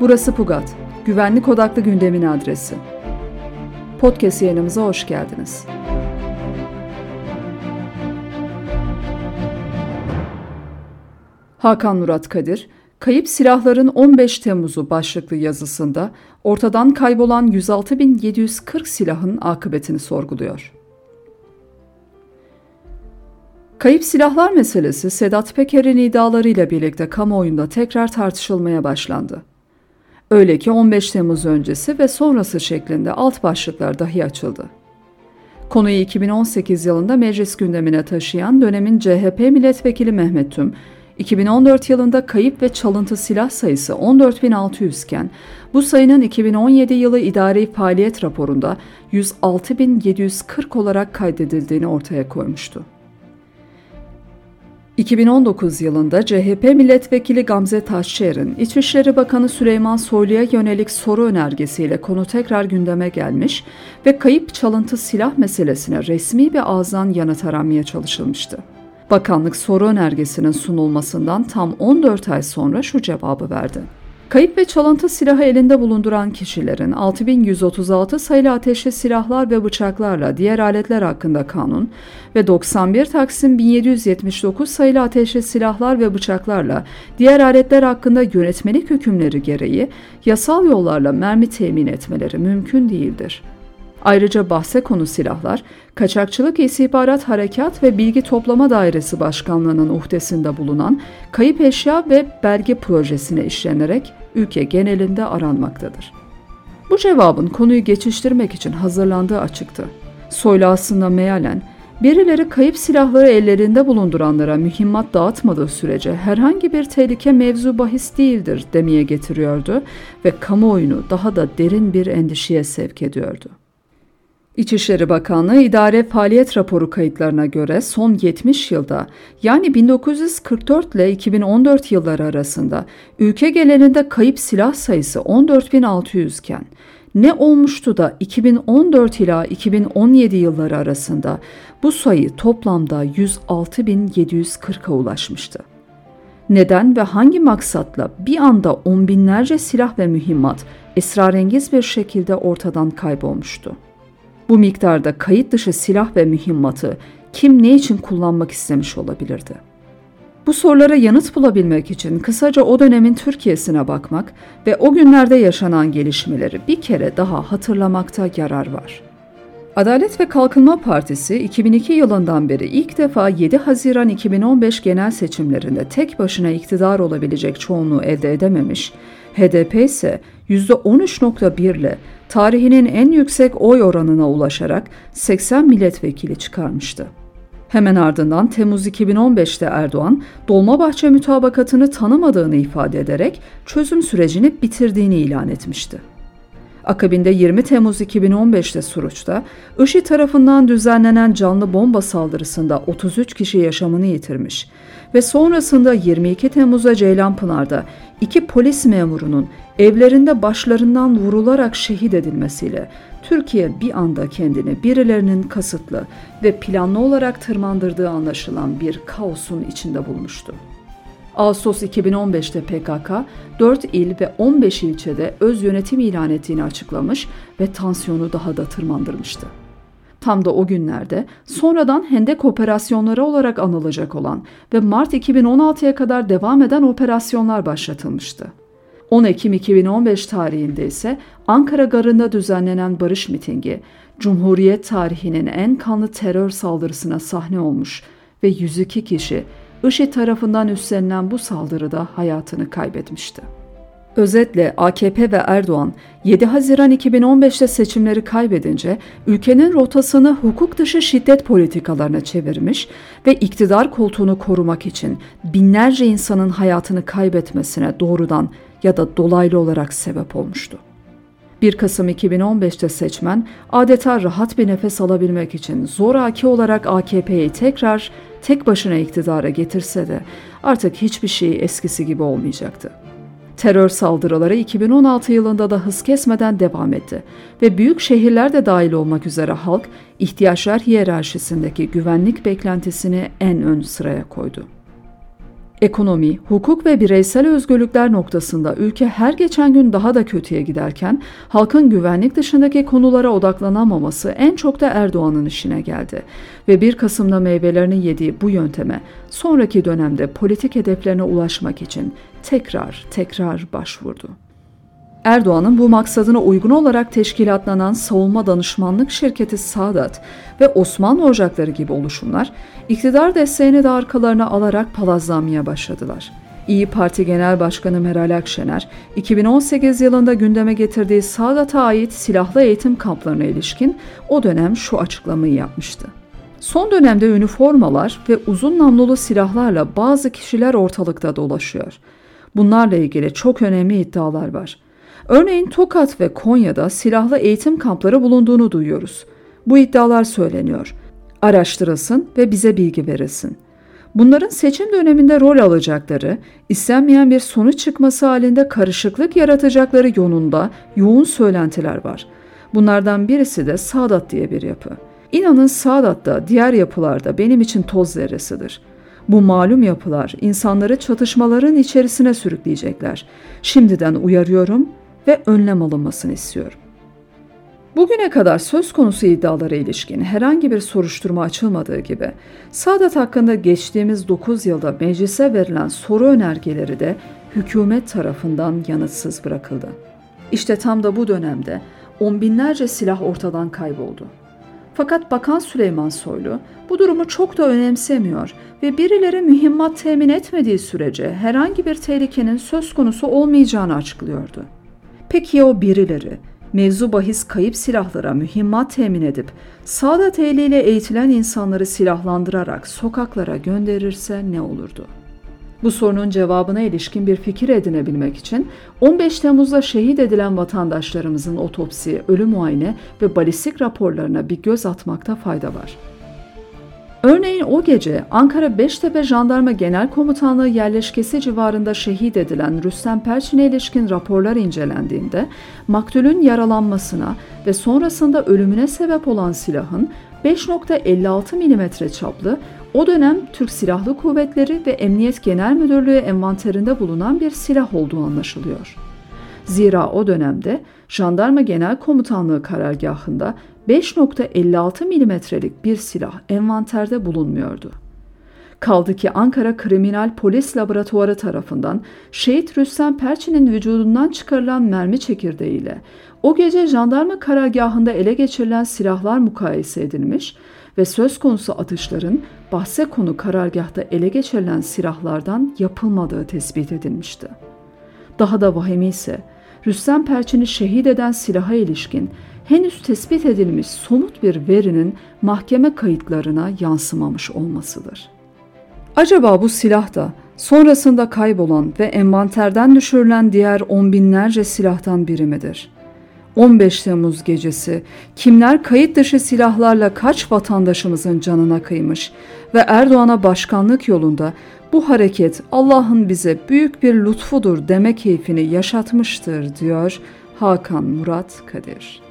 Burası Pugat, güvenlik odaklı gündemin adresi. Podcast yayınımıza hoş geldiniz. Hakan Murat Kadir, Kayıp Silahların 15 Temmuz'u başlıklı yazısında ortadan kaybolan 106.740 silahın akıbetini sorguluyor. Kayıp silahlar meselesi Sedat Peker'in iddialarıyla birlikte kamuoyunda tekrar tartışılmaya başlandı. Öyle ki 15 Temmuz öncesi ve sonrası şeklinde alt başlıklar dahi açıldı. Konuyu 2018 yılında meclis gündemine taşıyan dönemin CHP milletvekili Mehmet Tüm, 2014 yılında kayıp ve çalıntı silah sayısı 14.600 iken bu sayının 2017 yılı idari faaliyet raporunda 106.740 olarak kaydedildiğini ortaya koymuştu. 2019 yılında CHP milletvekili Gamze Taşçıer'in İçişleri Bakanı Süleyman Soylu'ya yönelik soru önergesiyle konu tekrar gündeme gelmiş ve kayıp çalıntı silah meselesine resmi bir ağızdan yanıt aranmaya çalışılmıştı. Bakanlık soru önergesinin sunulmasından tam 14 ay sonra şu cevabı verdi. Kayıp ve çalıntı silahı elinde bulunduran kişilerin 6136 sayılı ateşli silahlar ve bıçaklarla diğer aletler hakkında kanun ve 91 Taksim 1779 sayılı ateşli silahlar ve bıçaklarla diğer aletler hakkında yönetmelik hükümleri gereği yasal yollarla mermi temin etmeleri mümkün değildir. Ayrıca bahse konu silahlar, Kaçakçılık İstihbarat Harekat ve Bilgi Toplama Dairesi Başkanlığı'nın uhdesinde bulunan kayıp eşya ve belge projesine işlenerek ülke genelinde aranmaktadır. Bu cevabın konuyu geçiştirmek için hazırlandığı açıktı. Soylu aslında mealen, birileri kayıp silahları ellerinde bulunduranlara mühimmat dağıtmadığı sürece herhangi bir tehlike mevzu bahis değildir demeye getiriyordu ve kamuoyunu daha da derin bir endişeye sevk ediyordu. İçişleri Bakanlığı İdare Faaliyet Raporu kayıtlarına göre son 70 yılda yani 1944 ile 2014 yılları arasında ülke genelinde kayıp silah sayısı 14.600 iken ne olmuştu da 2014 ila 2017 yılları arasında bu sayı toplamda 106.740'a ulaşmıştı. Neden ve hangi maksatla bir anda on binlerce silah ve mühimmat esrarengiz bir şekilde ortadan kaybolmuştu? Bu miktarda kayıt dışı silah ve mühimmatı kim ne için kullanmak istemiş olabilirdi? Bu sorulara yanıt bulabilmek için kısaca o dönemin Türkiye'sine bakmak ve o günlerde yaşanan gelişmeleri bir kere daha hatırlamakta yarar var. Adalet ve Kalkınma Partisi 2002 yılından beri ilk defa 7 Haziran 2015 genel seçimlerinde tek başına iktidar olabilecek çoğunluğu elde edememiş, HDP ise %13.1 ile tarihinin en yüksek oy oranına ulaşarak 80 milletvekili çıkarmıştı. Hemen ardından Temmuz 2015'te Erdoğan, Dolmabahçe mütabakatını tanımadığını ifade ederek çözüm sürecini bitirdiğini ilan etmişti. Akabinde 20 Temmuz 2015'te Suruç'ta IŞİ tarafından düzenlenen canlı bomba saldırısında 33 kişi yaşamını yitirmiş ve sonrasında 22 Temmuz'a Ceylanpınar'da iki polis memurunun evlerinde başlarından vurularak şehit edilmesiyle Türkiye bir anda kendini birilerinin kasıtlı ve planlı olarak tırmandırdığı anlaşılan bir kaosun içinde bulmuştu. Ağustos 2015'te PKK 4 il ve 15 ilçede öz yönetim ilan ettiğini açıklamış ve tansiyonu daha da tırmandırmıştı. Tam da o günlerde sonradan Hendek operasyonları olarak anılacak olan ve Mart 2016'ya kadar devam eden operasyonlar başlatılmıştı. 10 Ekim 2015 tarihinde ise Ankara Garı'nda düzenlenen barış mitingi, Cumhuriyet tarihinin en kanlı terör saldırısına sahne olmuş ve 102 kişi IŞİD tarafından üstlenilen bu saldırıda hayatını kaybetmişti. Özetle AKP ve Erdoğan 7 Haziran 2015'te seçimleri kaybedince ülkenin rotasını hukuk dışı şiddet politikalarına çevirmiş ve iktidar koltuğunu korumak için binlerce insanın hayatını kaybetmesine doğrudan ya da dolaylı olarak sebep olmuştu. 1 Kasım 2015'te seçmen adeta rahat bir nefes alabilmek için zoraki olarak AKP'yi tekrar tek başına iktidara getirse de artık hiçbir şey eskisi gibi olmayacaktı. Terör saldırıları 2016 yılında da hız kesmeden devam etti ve büyük şehirler de dahil olmak üzere halk ihtiyaçlar hiyerarşisindeki güvenlik beklentisini en ön sıraya koydu. Ekonomi, hukuk ve bireysel özgürlükler noktasında ülke her geçen gün daha da kötüye giderken halkın güvenlik dışındaki konulara odaklanamaması en çok da Erdoğan'ın işine geldi ve 1 Kasım'da meyvelerini yediği bu yönteme sonraki dönemde politik hedeflerine ulaşmak için tekrar tekrar başvurdu. Erdoğan'ın bu maksadına uygun olarak teşkilatlanan savunma danışmanlık şirketi Sadat ve Osmanlı Ocakları gibi oluşumlar iktidar desteğini de arkalarına alarak palazlanmaya başladılar. İyi Parti Genel Başkanı Meral Akşener, 2018 yılında gündeme getirdiği Sadat'a ait silahlı eğitim kamplarına ilişkin o dönem şu açıklamayı yapmıştı. Son dönemde üniformalar ve uzun namlulu silahlarla bazı kişiler ortalıkta dolaşıyor. Bunlarla ilgili çok önemli iddialar var. Örneğin Tokat ve Konya'da silahlı eğitim kampları bulunduğunu duyuyoruz. Bu iddialar söyleniyor. Araştırılsın ve bize bilgi verilsin. Bunların seçim döneminde rol alacakları, istenmeyen bir sonuç çıkması halinde karışıklık yaratacakları yolunda yoğun söylentiler var. Bunlardan birisi de Sadat diye bir yapı. İnanın Sadat da diğer yapılarda benim için toz zerresidir. Bu malum yapılar insanları çatışmaların içerisine sürükleyecekler. Şimdiden uyarıyorum, ve önlem alınmasını istiyorum. Bugüne kadar söz konusu iddialara ilişkin herhangi bir soruşturma açılmadığı gibi Sadat hakkında geçtiğimiz 9 yılda meclise verilen soru önergeleri de hükümet tarafından yanıtsız bırakıldı. İşte tam da bu dönemde on binlerce silah ortadan kayboldu. Fakat Bakan Süleyman Soylu bu durumu çok da önemsemiyor ve birileri mühimmat temin etmediği sürece herhangi bir tehlikenin söz konusu olmayacağını açıklıyordu. Peki ya o birileri mevzu bahis kayıp silahlara mühimmat temin edip Saadet ile eğitilen insanları silahlandırarak sokaklara gönderirse ne olurdu? Bu sorunun cevabına ilişkin bir fikir edinebilmek için 15 Temmuz'da şehit edilen vatandaşlarımızın otopsi, ölüm muayene ve balistik raporlarına bir göz atmakta fayda var. Örneğin o gece Ankara Beştepe Jandarma Genel Komutanlığı yerleşkesi civarında şehit edilen Rüstem Perçin'e ilişkin raporlar incelendiğinde maktulün yaralanmasına ve sonrasında ölümüne sebep olan silahın 5.56 mm çaplı o dönem Türk Silahlı Kuvvetleri ve Emniyet Genel Müdürlüğü envanterinde bulunan bir silah olduğu anlaşılıyor. Zira o dönemde Jandarma Genel Komutanlığı karargahında 5.56 milimetrelik bir silah envanterde bulunmuyordu. Kaldı ki Ankara Kriminal Polis Laboratuvarı tarafından şehit Rüstem Perçin'in vücudundan çıkarılan mermi çekirdeğiyle o gece jandarma karargahında ele geçirilen silahlar mukayese edilmiş ve söz konusu atışların bahse konu karargahta ele geçirilen silahlardan yapılmadığı tespit edilmişti. Daha da vahimi ise Rüstem Perçin'i şehit eden silaha ilişkin henüz tespit edilmiş somut bir verinin mahkeme kayıtlarına yansımamış olmasıdır. Acaba bu silah da sonrasında kaybolan ve envanterden düşürülen diğer on binlerce silahtan biri midir? 15 Temmuz gecesi kimler kayıt dışı silahlarla kaç vatandaşımızın canına kıymış ve Erdoğan'a başkanlık yolunda bu hareket Allah'ın bize büyük bir lütfudur deme keyfini yaşatmıştır diyor Hakan Murat Kadir.